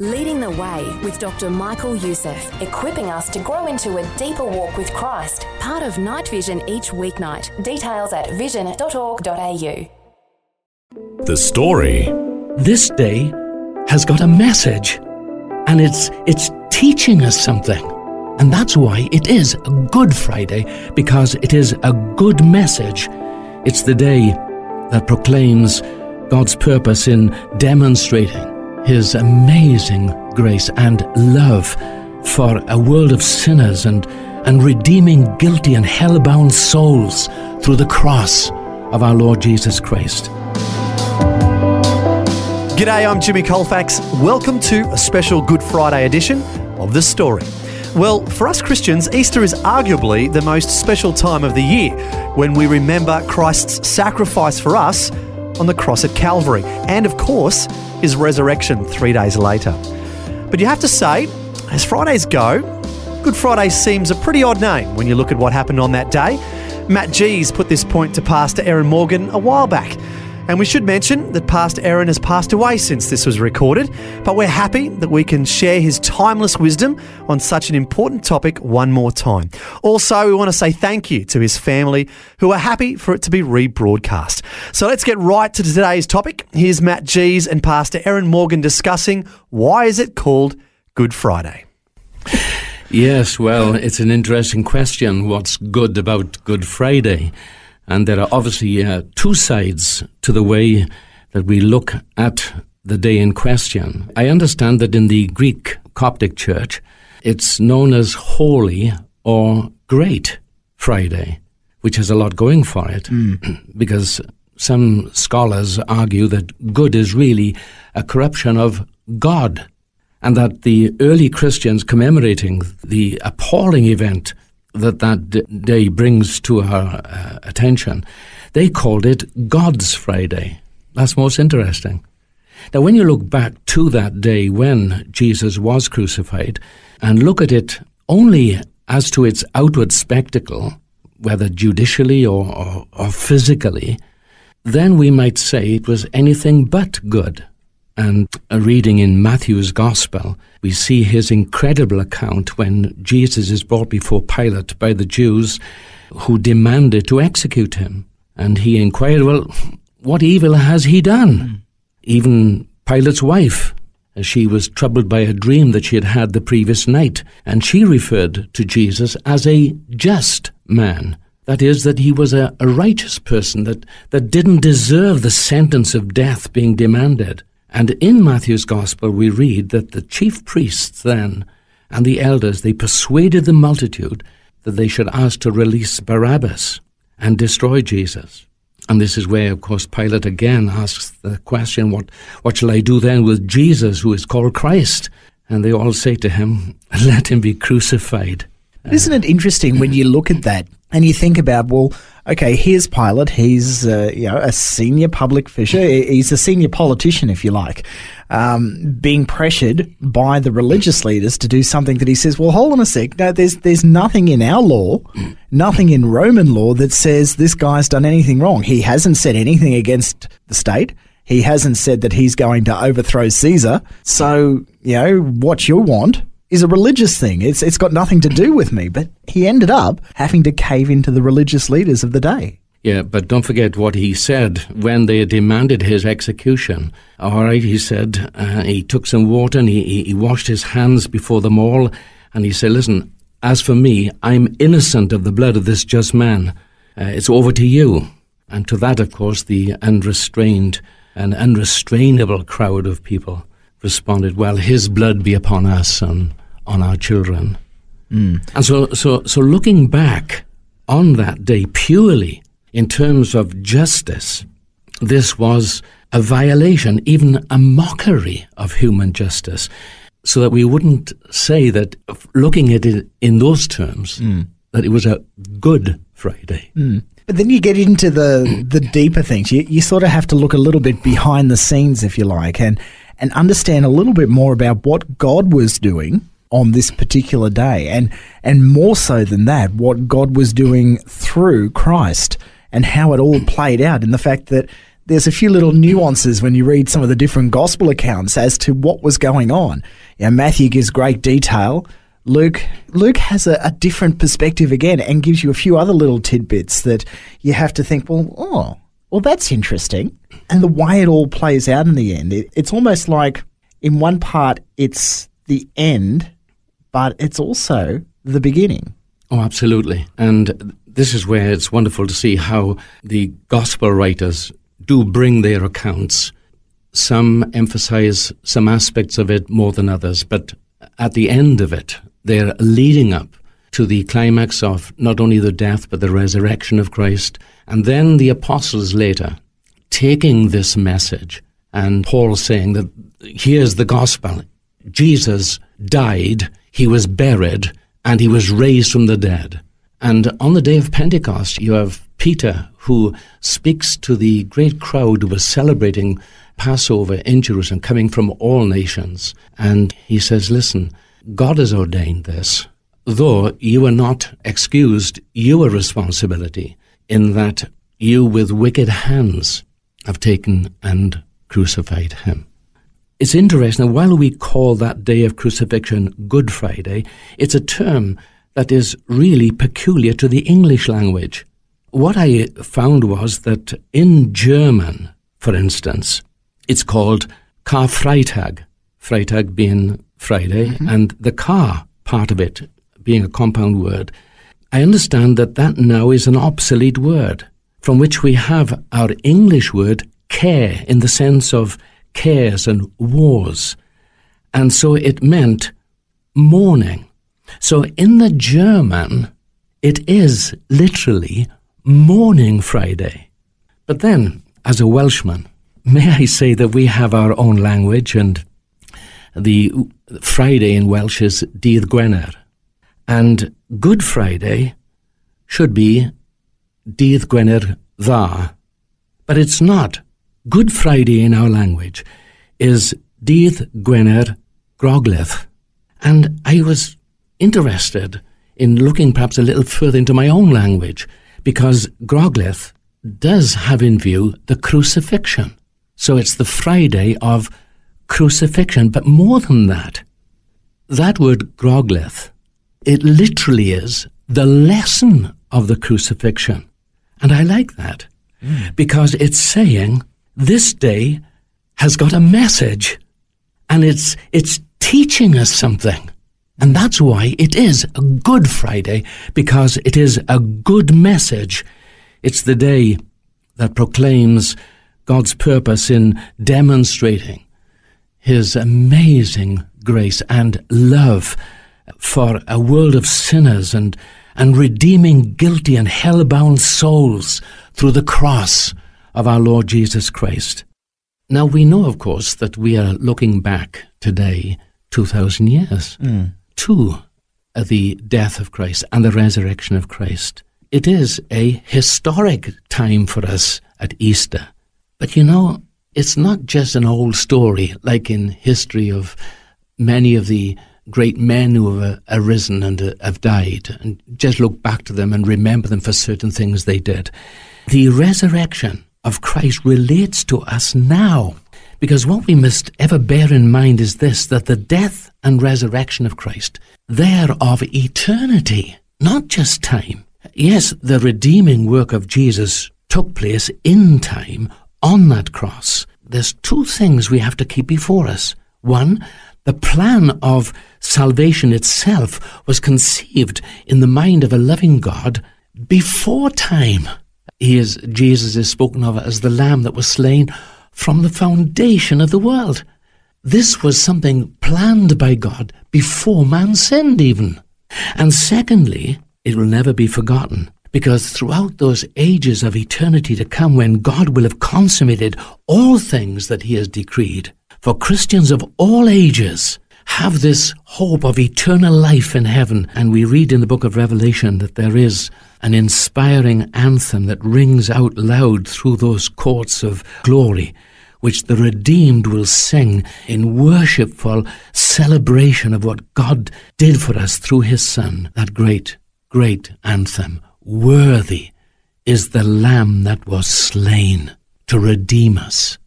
Leading the Way with Dr. Michael Youssef, equipping us to grow into a deeper walk with Christ. Part of Night Vision each weeknight. Details at vision.org.au. The story. This day has got a message, and it's it's teaching us something. And that's why it is a Good Friday, because it is a good message. It's the day that proclaims God's purpose in demonstrating His amazing grace and love for a world of sinners and, and redeeming guilty and hell-bound souls through the cross of our Lord Jesus Christ. G'day, I'm Jimmy Colfax. Welcome to a special Good Friday edition of The Story. Well, for us Christians, Easter is arguably the most special time of the year when we remember Christ's sacrifice for us on the cross at Calvary and, of course, his resurrection three days later. But you have to say, as Fridays go, Good Friday seems a pretty odd name when you look at what happened on that day. Matt G's put this point to Pastor Aeron Morgan a while back. And we should mention that Pastor Aeron has passed away since this was recorded, but we're happy that we can share his timeless wisdom on such an important topic one more time. Also, we want to say thank you to his family who are happy for it to be rebroadcast. So let's get right to today's topic. Here's Matt G's and Pastor Aeron Morgan discussing why is it called Good Friday? Yes, well, it's an interesting question. What's good about Good Friday? And there are obviously uh, two sides to the way that we look at the day in question. I understand that in the Greek Coptic Church, it's known as Holy or Great Friday, which has a lot going for it, because some scholars argue that good is really a corruption of God, and that the early Christians commemorating the appalling event that that day brings to our uh, attention, they called it God's Friday. That's most interesting. Now, when you look back to that day when Jesus was crucified and look at it only as to its outward spectacle, whether judicially or, or, or physically, then we might say it was anything but good. And a reading in Matthew's Gospel, we see his incredible account when Jesus is brought before Pilate by the Jews who demanded to execute him. And he inquired, Well, what evil has he done? Even Pilate's wife, as she was troubled by a dream that she had had the previous night, and she referred to Jesus as a just man. That is, that he was a, a righteous person that, that didn't deserve the sentence of death being demanded. And in Matthew's Gospel, we read that the chief priests then and the elders, they persuaded the multitude that they should ask to release Barabbas and destroy Jesus. And this is where, of course, Pilate again asks the question, what, what shall I do then with Jesus, who is called Christ? And they all say to him, let him be crucified. Isn't it interesting when you look at that and you think about, well, okay, here's Pilate. He's uh, you know a senior public figure. He's a senior politician, if you like, um, being pressured by the religious leaders to do something that he says. Well, hold on a sec. No, there's there's nothing in our law, nothing in Roman law that says this guy's done anything wrong. He hasn't said anything against the state. He hasn't said that he's going to overthrow Caesar. So you know what you want is a religious thing. It's it's got nothing to do with me. But he ended up having to cave into the religious leaders of the day. Yeah, but don't forget what he said when they demanded his execution. All right, he said, uh, he took some water and he, he, he washed his hands before them all, and he said, Listen, as for me, I'm innocent of the blood of this just man. Uh, it's over to you. And to that, of course, the unrestrained and unrestrainable crowd of people responded, Well, his blood be upon us and on our children. Hmm. And so, so, so looking back on that day purely in terms of justice, this was a violation, even a mockery of human justice, so that we wouldn't say that, looking at it in those terms, hmm. that it was a good Friday. Hmm. But then you get into the the deeper things. You you sort of have to look a little bit behind the scenes, if you like, and and understand a little bit more about what God was doing on this particular day, and and more so than that, what God was doing through Christ, and how it all played out in the fact that there's a few little nuances when you read some of the different gospel accounts as to what was going on. You know, Matthew gives great detail. Luke Luke has a, a, different perspective again and gives you a few other little tidbits that you have to think, well, oh, well, that's interesting. And the way it all plays out in the end, it, it's almost like in one part it's the end, but it's also the beginning. Oh, absolutely. And this is where it's wonderful to see how the gospel writers do bring their accounts. Some emphasize some aspects of it more than others, but at the end of it, they're leading up to the climax of not only the death but the resurrection of Christ, and then the apostles later taking this message and Paul saying that here's the gospel. Jesus died, he was buried, and he was raised from the dead. And on the day of Pentecost, you have Peter who speaks to the great crowd who was celebrating Passover in Jerusalem, coming from all nations. And he says, Listen, God has ordained this. Though you are not excused, your responsibility in that you with wicked hands have taken and crucified him. It's interesting, while we call that day of crucifixion Good Friday, it's a term that is really peculiar to the English language. What I found was that in German, for instance, it's called Karfreitag, Freitag being Friday, mm-hmm. and the Kar part of it being a compound word. I understand that that now is an obsolete word from which we have our English word care in the sense of cares and wars. And so it meant mourning. So in the German, it is literally Mourning Friday. But then, as a Welshman, may I say that we have our own language and the Friday in Welsh is Dydd Gwener. And Good Friday should be Dydd Gwener Dda. But it's not. Good Friday in our language is Dydd Gwener Groglith. And I was interested in looking perhaps a little further into my own language because Groglith does have in view the crucifixion. So it's the Friday of crucifixion. But more than that, that word Groglith, it literally is the lesson of the crucifixion. And I like that mm. because it's saying this day has got a message and it's, it's teaching us something. And that's why it is a Good Friday, because it is a good message. It's the day that proclaims God's purpose in demonstrating His amazing grace and love for a world of sinners and, and redeeming guilty and hell-bound souls through the cross of our Lord Jesus Christ. Now we know, of course, that we are looking back today 2,000 years. Mm to the death of Christ and the resurrection of Christ. It is a historic time for us at Easter. But you know, it's not just an old story like in history of many of the great men who have arisen and uh, have died, and just look back to them and remember them for certain things they did. The resurrection of Christ relates to us now. Because what we must ever bear in mind is this that the death and resurrection of Christ, they're of eternity, not just time. Yes, the redeeming work of Jesus took place in time on that cross. There's two things we have to keep before us. One, the plan of salvation itself was conceived in the mind of a loving God before time. He is, Jesus is spoken of as the lamb that was slain from the foundation of the world. This was something planned by God before man sinned, even. And secondly, it will never be forgotten because throughout those ages of eternity to come, when God will have consummated all things that He has decreed, for Christians of all ages have this hope of eternal life in heaven. And we read in the book of Revelation that there is an inspiring anthem that rings out loud through those courts of glory, which the redeemed will sing in worshipful celebration of what God did for us through his Son, that great, great anthem. Worthy is the Lamb that was slain to redeem us.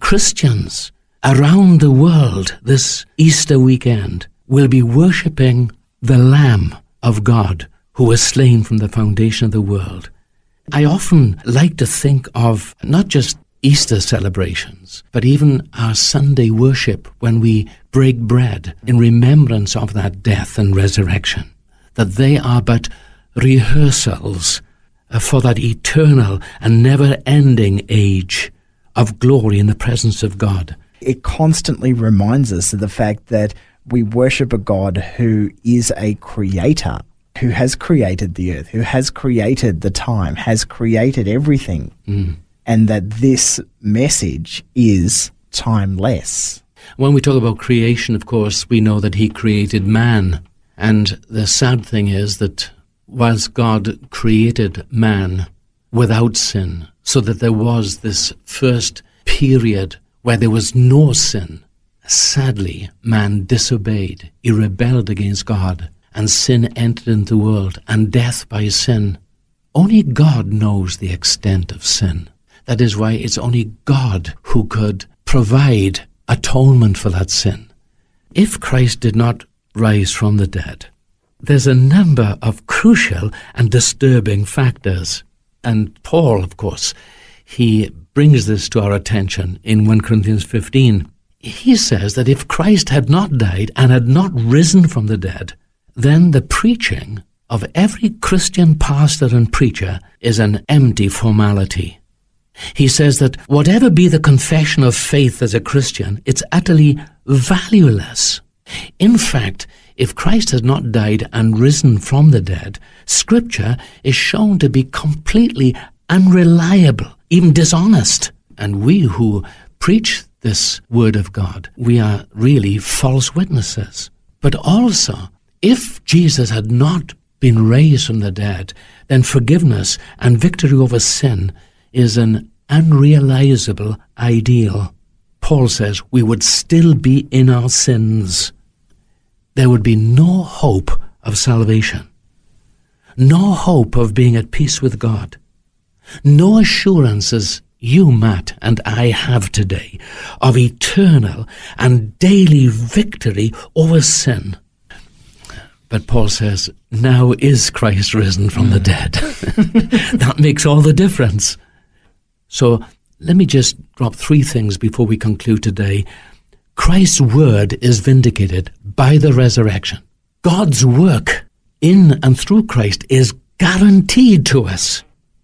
Christians around the world this Easter weekend will be worshipping the Lamb of God who was slain from the foundation of the world. I often like to think of not just Easter celebrations, but even our Sunday worship when we break bread in remembrance of that death and resurrection, that they are but rehearsals for that eternal and never ending age of glory in the presence of God. It constantly reminds us of the fact that we worship a God who is a creator, who has created the earth, who has created the time, has created everything, mm. and that this message is timeless. When we talk about creation, of course, we know that He created man. And the sad thing is that whilst God created man without sin, so that there was this first period where there was no sin, sadly, man disobeyed, he rebelled against God, and sin entered into the world, and death by sin. Only God knows the extent of sin. That is why it's only God who could provide atonement for that sin. If Christ did not rise from the dead, there's a number of crucial and disturbing factors. And Paul, of course, he brings this to our attention in 1 Corinthians 15. He says that if Christ had not died and had not risen from the dead, then the preaching of every Christian pastor and preacher is an empty formality. He says that whatever be the confession of faith as a Christian, it's utterly valueless. In fact, if Christ has not died and risen from the dead, Scripture is shown to be completely unreliable, even dishonest. And we who preach this Word of God, we are really false witnesses. But also, if Jesus had not been raised from the dead, then forgiveness and victory over sin is an unrealizable ideal. Paul says we would still be in our sins there would be no hope of salvation, no hope of being at peace with God, no assurances you, Matt, and I have today of eternal and daily victory over sin. But Paul says, now is Christ risen from the dead. that makes all the difference. So let me just drop three things before we conclude today Christ's word is vindicated by the resurrection. God's work in and through Christ is guaranteed to us.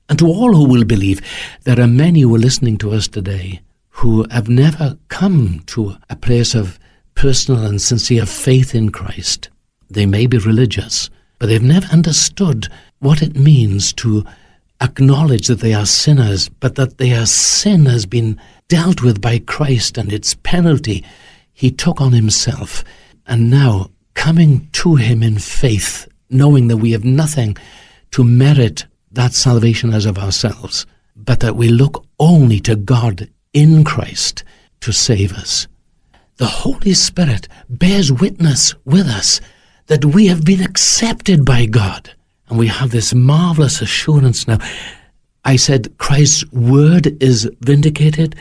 And to all who will believe, there are many who are listening to us today who have never come to a place of personal and sincere faith in Christ. They may be religious, but they've never understood what it means to acknowledge that they are sinners, but that their sin has been dealt with by Christ and its penalty he took on himself. And now, coming to him in faith, knowing that we have nothing to merit that salvation as of ourselves, but that we look only to God in Christ to save us. The Holy Spirit bears witness with us that we have been accepted by God. And we have this marvelous assurance now. I said Christ's word is vindicated.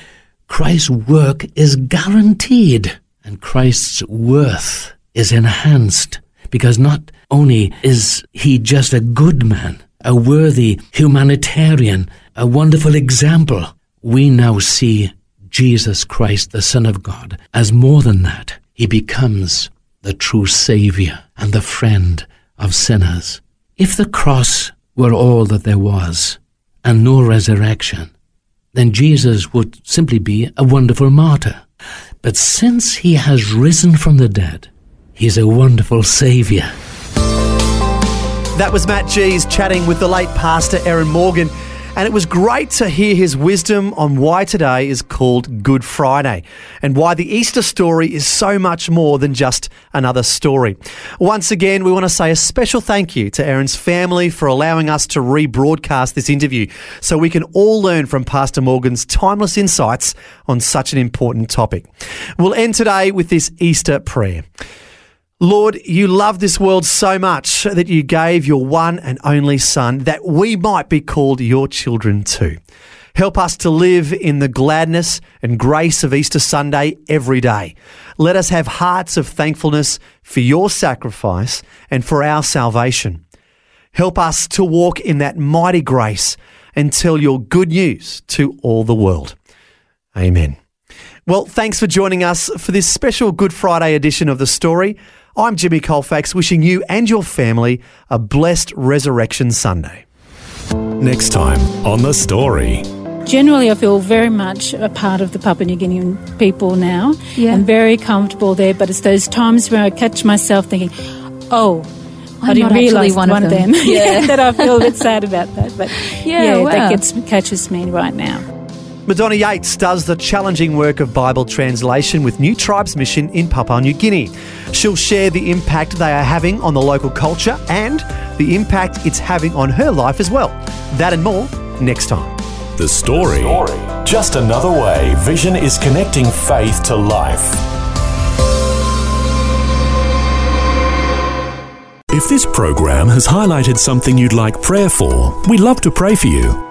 Christ's work is guaranteed and Christ's worth is enhanced because not only is he just a good man, a worthy humanitarian, a wonderful example, we now see Jesus Christ, the Son of God, as more than that. He becomes the true Saviour and the friend of sinners. If the cross were all that there was, and no resurrection, then Jesus would simply be a wonderful martyr. But since he has risen from the dead, he's a wonderful Saviour. That was Matt Gees chatting with the late pastor Aeron Morgan. And it was great to hear his wisdom on why today is called Good Friday and why the Easter story is so much more than just another story. Once again, we want to say a special thank you to Aeron's family for allowing us to rebroadcast this interview so we can all learn from Pastor Morgan's timeless insights on such an important topic. We'll end today with this Easter prayer. Lord, you love this world so much that you gave your one and only Son that we might be called your children too. Help us to live in the gladness and grace of Easter Sunday every day. Let us have hearts of thankfulness for your sacrifice and for our salvation. Help us to walk in that mighty grace and tell your good news to all the world. Amen. Well, thanks for joining us for this special Good Friday edition of The Story. I'm Jimmy Colfax, wishing you and your family a blessed Resurrection Sunday. Next time on The Story. Generally, I feel very much a part of the Papua New Guinean people now Yeah. and very comfortable there. But it's those times where I catch myself thinking, oh, I I'm didn't actually realise one one, of of them." them. Yeah. that I feel a bit sad about that. But Yeah, yeah, wow. that gets, catches me right now. Madonna Yates does the challenging work of Bible translation with New Tribes Mission in Papua New Guinea. She'll share the impact they are having on the local culture and the impact it's having on her life as well. That and more next time. The Story. Just another way Vision is connecting faith to life. If this program has highlighted something you'd like prayer for, we'd love to pray for you.